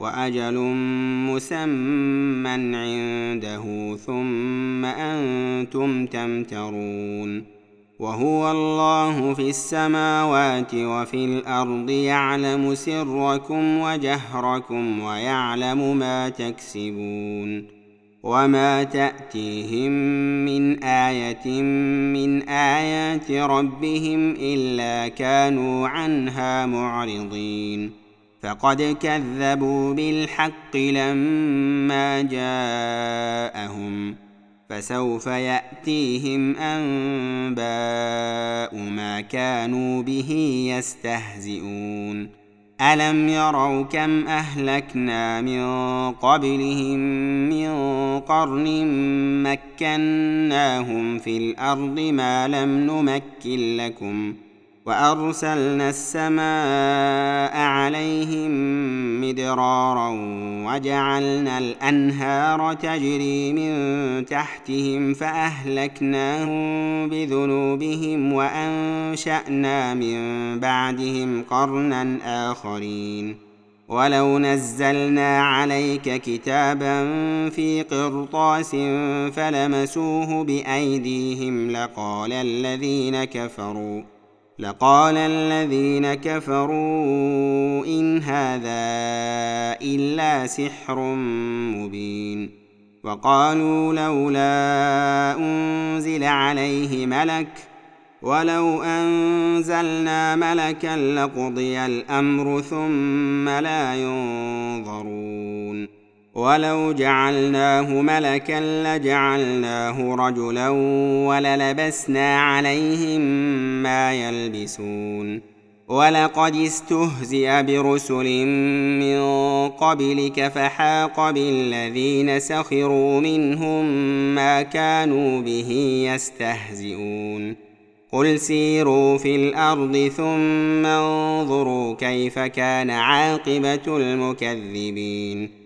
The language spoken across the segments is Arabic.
وأجل مسمى عنده ثم أنتم تمترون وهو الله في السماوات وفي الأرض يعلم سركم وجهركم ويعلم ما تكسبون وما تأتيهم من آية من آيات ربهم إلا كانوا عنها معرضين فقد كذبوا بالحق لما جاءهم فسوف يأتيهم أنباء ما كانوا به يستهزئون. ألم يروا كم أهلكنا من قبلهم من قرن مكناهم في الأرض ما لم نمكن لكم وأرسلنا السماء عليهم مدرارا وجعلنا الأنهار تجري من تحتهم فأهلكناهم بذنوبهم وأنشأنا من بعدهم قرنا آخرين. ولو نزلنا عليك كتابا في قرطاس فلمسوه بأيديهم لقال الذين كفروا لقال الذين كفروا إن هذا إلا سحر مبين وقالوا لولا أنزل عليه ملك ولو أنزلنا ملكا لقضي الأمر ثم لا ينظرون ولو جعلناه ملكا لجعلناه رجلا وللبسنا عليهم ما يلبسون. ولقد استهزئ برسل من قبلك فحاق بالذين سخروا منهم ما كانوا به يستهزئون. قل سيروا في الأرض ثم انظروا كيف كان عاقبة المكذبين.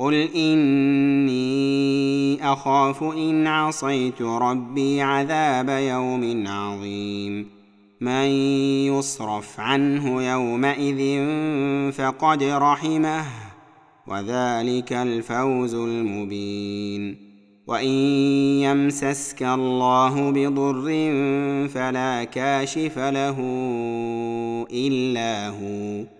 قل اني اخاف ان عصيت ربي عذاب يوم عظيم من يصرف عنه يومئذ فقد رحمه وذلك الفوز المبين وان يمسسك الله بضر فلا كاشف له الا هو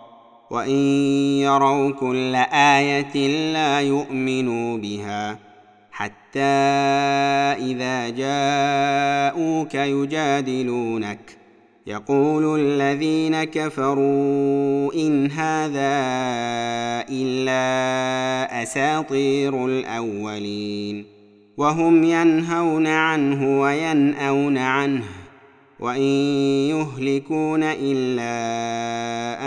وان يروا كل إيه لا يؤمنوا بها حتى اذا جاءوك يجادلونك يقول الذين كفروا ان هذا الا اساطير الاولين وهم ينهون عنه ويناون عنه وإن يهلكون إلا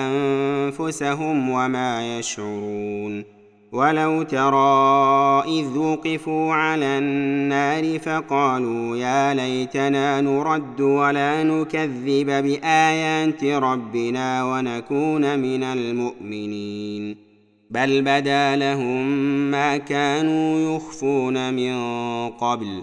أنفسهم وما يشعرون. ولو ترى إذ وقفوا على النار فقالوا يا ليتنا نرد ولا نكذب بآيات ربنا ونكون من المؤمنين. بل بدا لهم ما كانوا يخفون من قبل.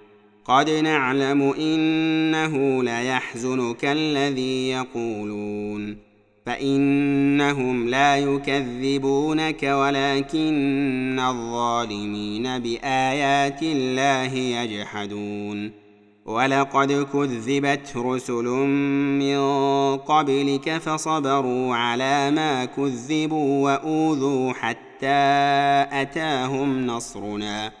قد نعلم إنه ليحزنك الذي يقولون. فإنهم لا يكذبونك ولكن الظالمين بآيات الله يجحدون. ولقد كذبت رسل من قبلك فصبروا على ما كذبوا وأوذوا حتى أتاهم نصرنا.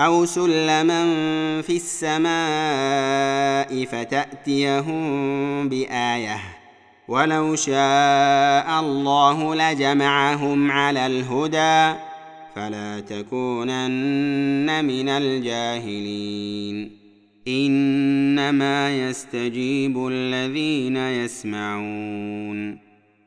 أو سلما في السماء فتاتيهم بايه ولو شاء الله لجمعهم على الهدى فلا تكونن من الجاهلين انما يستجيب الذين يسمعون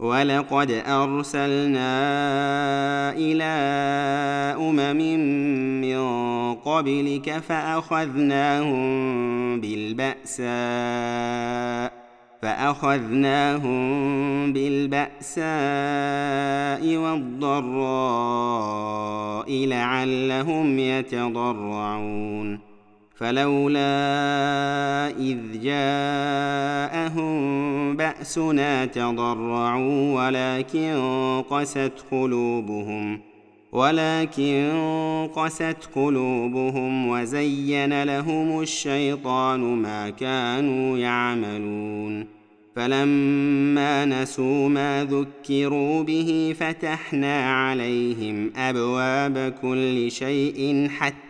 ولقد ارسلنا إلى امم من قبلك فاخذناهم بالباساء فاخذناهم بالباساء والضراء لعلهم يتضرعون فلولا إذ جاءهم بأسنا تضرعوا ولكن قست قلوبهم ولكن قست قلوبهم وزين لهم الشيطان ما كانوا يعملون. فلما نسوا ما ذكروا به فتحنا عليهم أبواب كل شيء حتى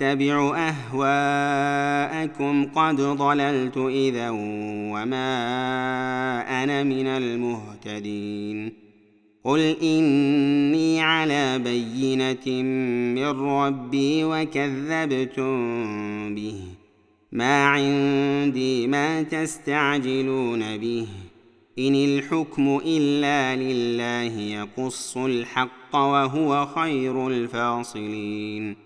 اتبع أهواءكم. قد ضللت إذا وما أنا من المهتدين. قل إني على بينة من ربي وكذبتم به. ما عندي ما تستعجلون به. إن الحكم إلا لله يقص الحق وهو خير الفاصلين.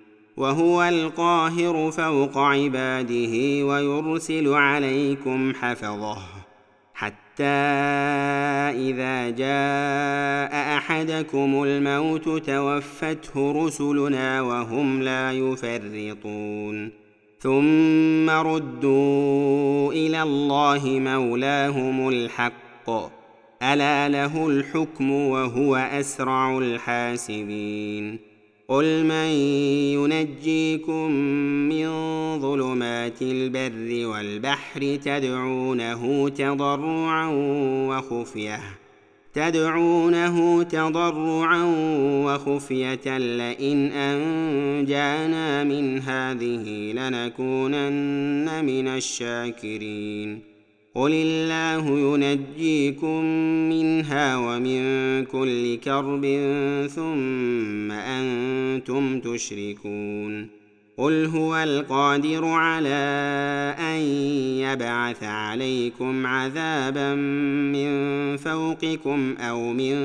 وهو القاهر فوق عباده ويرسل عليكم حفظه حتى إذا جاء أحدكم الموت توفته رسلنا وهم لا يفرطون. ثم ردوا إلى الله مولاهم الحق. ألا له الحكم وهو أسرع الحاسبين. قل من ينجيكم من ظلمات البر والبحر تدعونه تضرعا وخفيه تدعونه تضرعا وخفيه لئن انجانا من هذه لنكونن من الشاكرين قل الله ينجيكم منها ومن كل كرب ثم أنتم تشركون قل هو القادر على ان يبعث عليكم عذابا من فوقكم أو من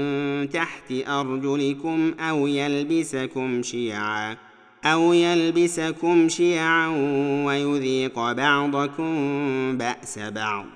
تحت ارجلكم أو يلبسكم شيعا أو يلبسكم شيعا ويذيق بعضكم باس بعض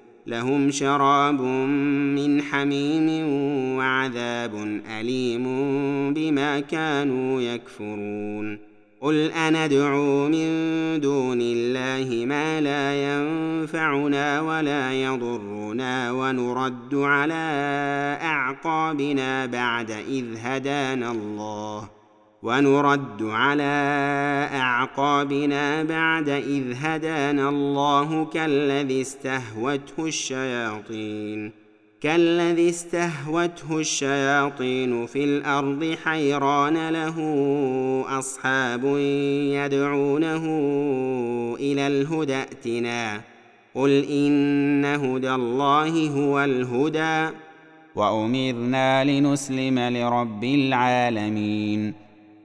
لهم شراب من حميم وعذاب أليم بما كانوا يكفرون. قل أندعو من دون الله ما لا ينفعنا ولا يضرنا ونرد على أعقابنا بعد إذ هدانا الله. ونرد على أعقابنا بعد إذ هدانا الله كالذي استهوته الشياطين كالذي استهوته الشياطين في الأرض حيران له أصحاب يدعونه إلى الهدى ائتنا. قل إن هدى الله هو الهدى. وأمرنا لنسلم لرب العالمين.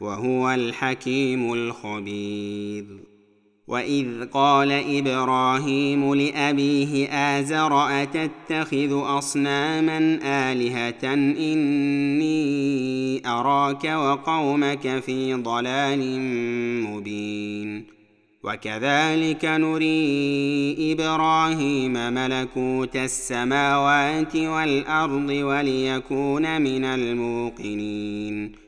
وهو الحكيم الخبير. وإذ قال إبراهيم لأبيه آزر أتتخذ أصناما آلهة إني أراك وقومك في ضلال مبين. وكذلك نري إبراهيم ملكوت السماوات والأرض وليكون من الموقنين.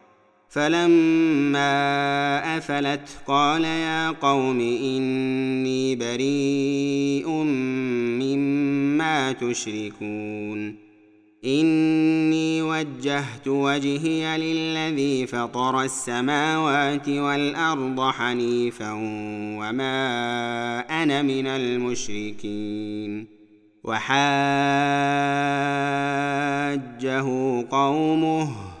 فلما أفلت قال يا قوم إني بريء مما تشركون. إني وجهت وجهي للذي فطر السماوات والأرض حنيفا وما أنا من المشركين. وحاجه قومه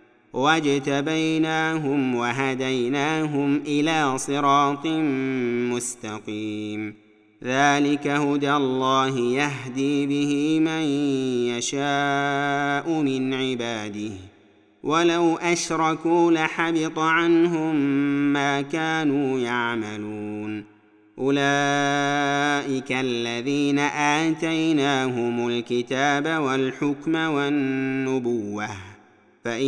واجتبيناهم وهديناهم إلى صراط مستقيم. ذلك هدى الله يهدي به من يشاء من عباده. ولو أشركوا لحبط عنهم ما كانوا يعملون. أولئك الذين آتيناهم الكتاب والحكم والنبوة. فان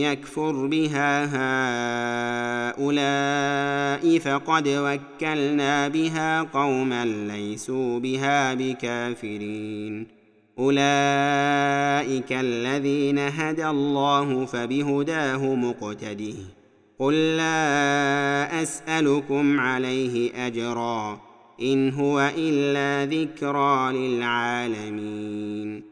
يكفر بها هؤلاء فقد وكلنا بها قوما ليسوا بها بكافرين اولئك الذين هدى الله فبهداه مقتده قل لا اسالكم عليه اجرا ان هو الا ذكرى للعالمين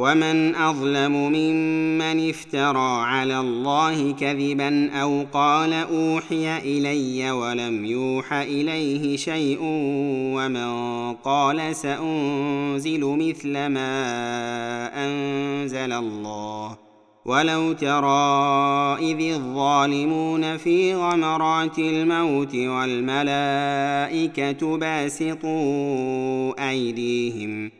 ومن اظلم ممن افترى على الله كذبا أو قال اوحي الي ولم يوح اليه شيء ومن قال سانزل مثل ما انزل الله ولو ترى اذ الظالمون في غمرات الموت والملائكه باسطوا ايديهم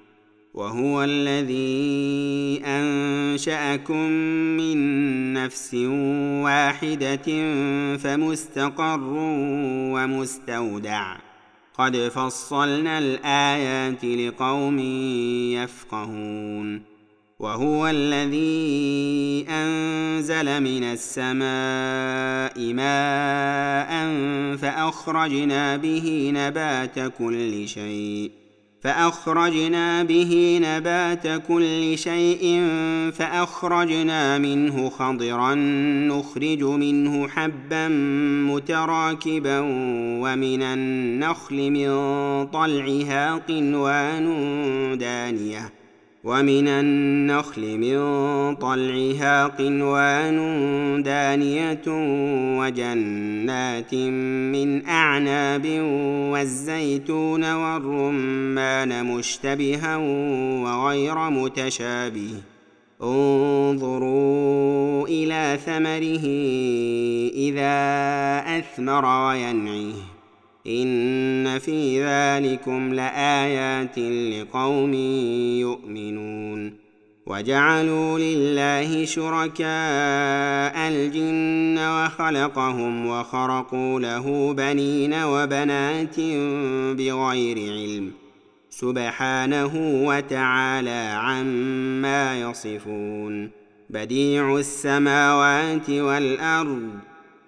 وهو الذي أنشأكم من نفس واحدة فمستقر ومستودع. قد فصلنا الآيات لقوم يفقهون. وهو الذي أنزل من السماء ماء فأخرجنا به نبات كل شيء. فأخرجنا به نبات كل شيء فأخرجنا منه خضرا نخرج منه حبا متراكبا ومن النخل من طلعها قنوان دانية. ومن النخل من طلعها قنوان دانية وجنات من أعناب والزيتون والرمان مشتبها وغير متشابه. انظروا إلى ثمره إذا أثمر وينعيه. إن في ذلكم لآيات لقوم يؤمنون وجعلوا لله شركاء الجن وخلقهم وخرقوا له بنين وبنات بغير علم سبحانه وتعالى عما يصفون بديع السماوات والأرض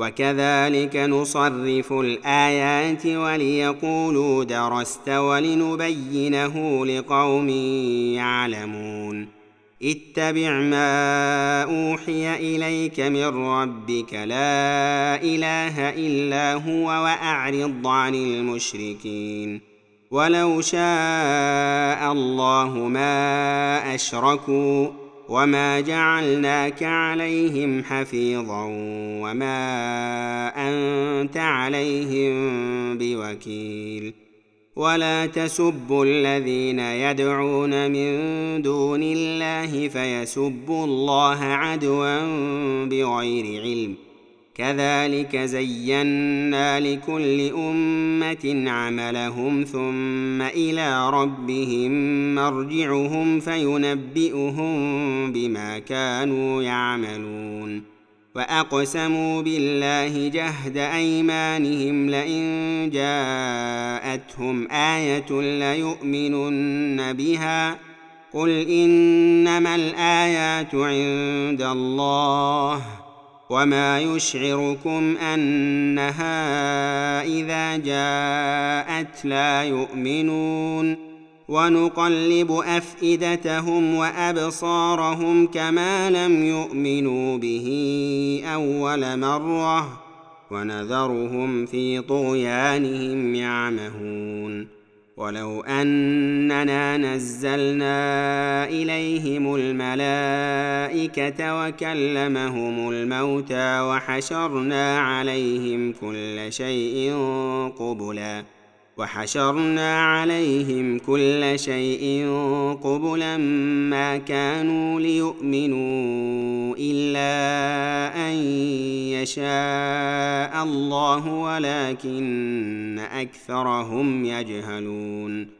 وكذلك نصرف الآيات وليقولوا درست ولنبينه لقوم يعلمون. اتبع ما أوحي إليك من ربك لا إله إلا هو وأعرض عن المشركين. ولو شاء الله ما أشركوا وما جعلناك عليهم حفيظا وما انت عليهم بوكيل ولا تسبوا الذين يدعون من دون الله فيسبوا الله عدوا بغير علم كذلك زينا لكل أمة عملهم ثم إلى ربهم مرجعهم فينبئهم بما كانوا يعملون وأقسموا بالله جهد أيمانهم لئن جاءتهم آية ليؤمنن بها قل إنما الآيات عند الله وما يشعركم انها اذا جاءت لا يؤمنون ونقلب افئدتهم وابصارهم كما لم يؤمنوا به اول مره ونذرهم في طغيانهم يعمهون ولو أننا نزلنا إليهم الملائكة وكلمهم الموتى وحشرنا عليهم كل شيء قبلا وحشرنا عليهم كل شيء قبلا ما كانوا ليؤمنوا إلا أن يشاء الله ولكن أكثرهم يجهلون.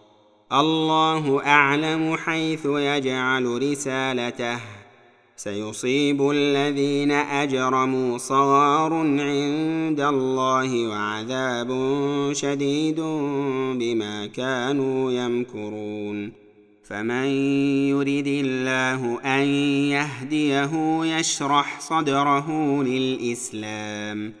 الله أعلم حيث يجعل رسالته. سيصيب الذين أجرموا صغار عند الله وعذاب شديد بما كانوا يمكرون. فمن يرد الله أن يهديه يشرح صدره للإسلام.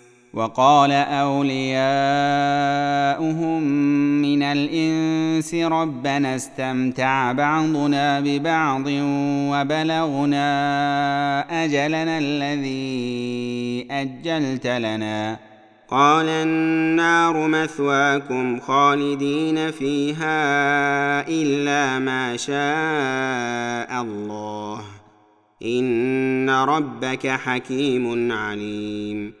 وقال أولياؤهم من الإنس ربنا استمتع بعضنا ببعض وبلغنا أجلنا الذي أجلت لنا. قال النار مثواكم خالدين فيها إلا ما شاء الله. إن ربك حكيم عليم.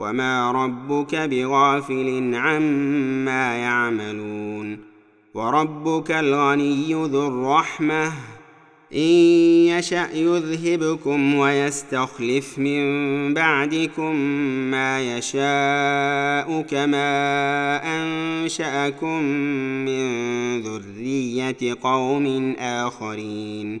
وما ربك بغافل عما يعملون وربك الغني ذو الرحمه ان يشا يذهبكم ويستخلف من بعدكم ما يشاء كما انشاكم من ذريه قوم اخرين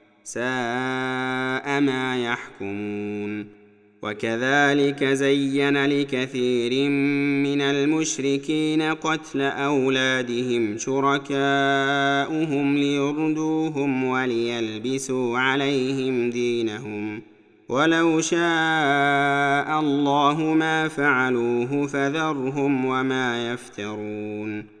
ساء ما يحكمون وكذلك زين لكثير من المشركين قتل أولادهم شركاؤهم ليردوهم وليلبسوا عليهم دينهم ولو شاء الله ما فعلوه فذرهم وما يفترون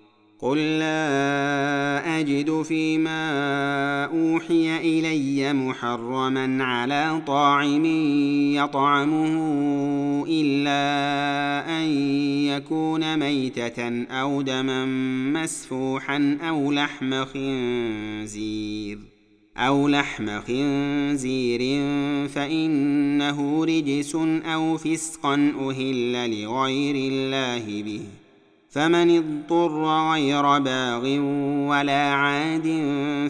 قل لا اجد فيما اوحي الي محرما على طاعم يطعمه الا ان يكون ميته أو دما مسفوحا أو لحم خنزير أو لحم خنزير فانه رجس أو فسقا أهل لغير الله به فمن اضطر غير باغ ولا عاد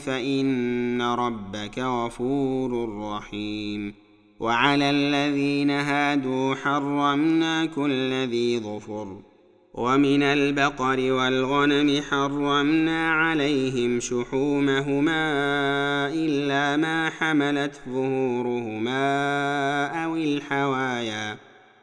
فإن ربك غفور رحيم. وعلى الذين هادوا حرمنا كل ذي ظفر ومن البقر والغنم حرمنا عليهم شحومهما إلا ما حملت ظهورهما أو الحوايا.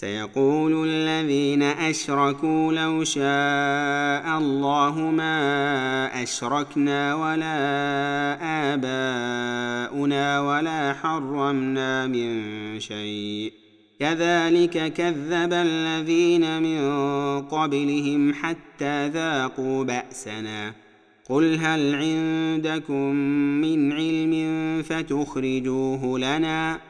سيقول الذين أشركوا لو شاء الله ما أشركنا ولا آباؤنا ولا حرمنا من شيء. كذلك كذب الذين من قبلهم حتى ذاقوا بأسنا. قل هل عندكم من علم فتخرجوه لنا؟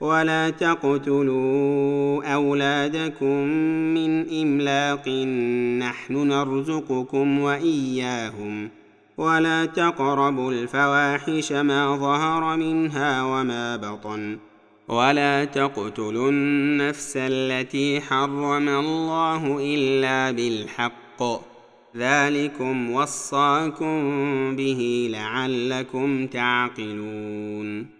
ولا تقتلوا أولادكم من إملاق. نحن نرزقكم وإياهم. ولا تقربوا الفواحش ما ظهر منها وما بطن. ولا تقتلوا النفس التي حرم الله إلا بالحق. ذلكم وصاكم به لعلكم تعقلون.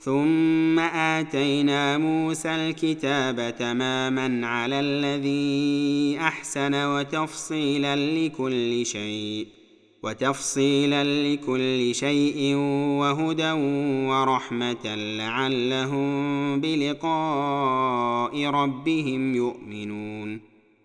ثم آتينا موسى الكتاب تماما على الذي أحسن وتفصيلا لكل شيء وتفصيلا لكل شيء وهدى ورحمة لعلهم بلقاء ربهم يؤمنون.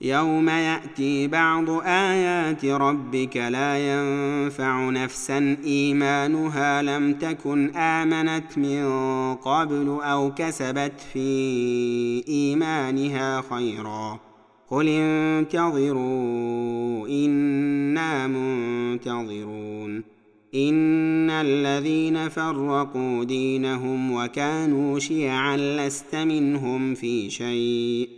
يوم ياتي بعض ايات ربك لا ينفع نفسا. ايمانها لم تكن امنت من قبل أو كسبت في ايمانها خيرا. قل انتظروا أنا منتظرون. ان الذين فرقوا دينهم وكانوا شيعا لست منهم في شيء.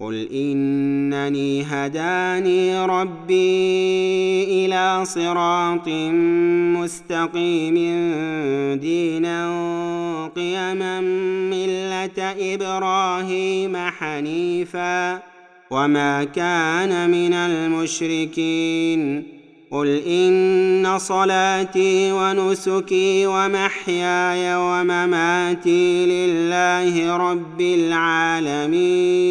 قل انني هداني ربي إلى صراط مستقيم دينا قيما مله إبراهيم حنيفا وما كان من المشركين قل ان صلاتي ونسكي ومحياي ومماتي لله رب العالمين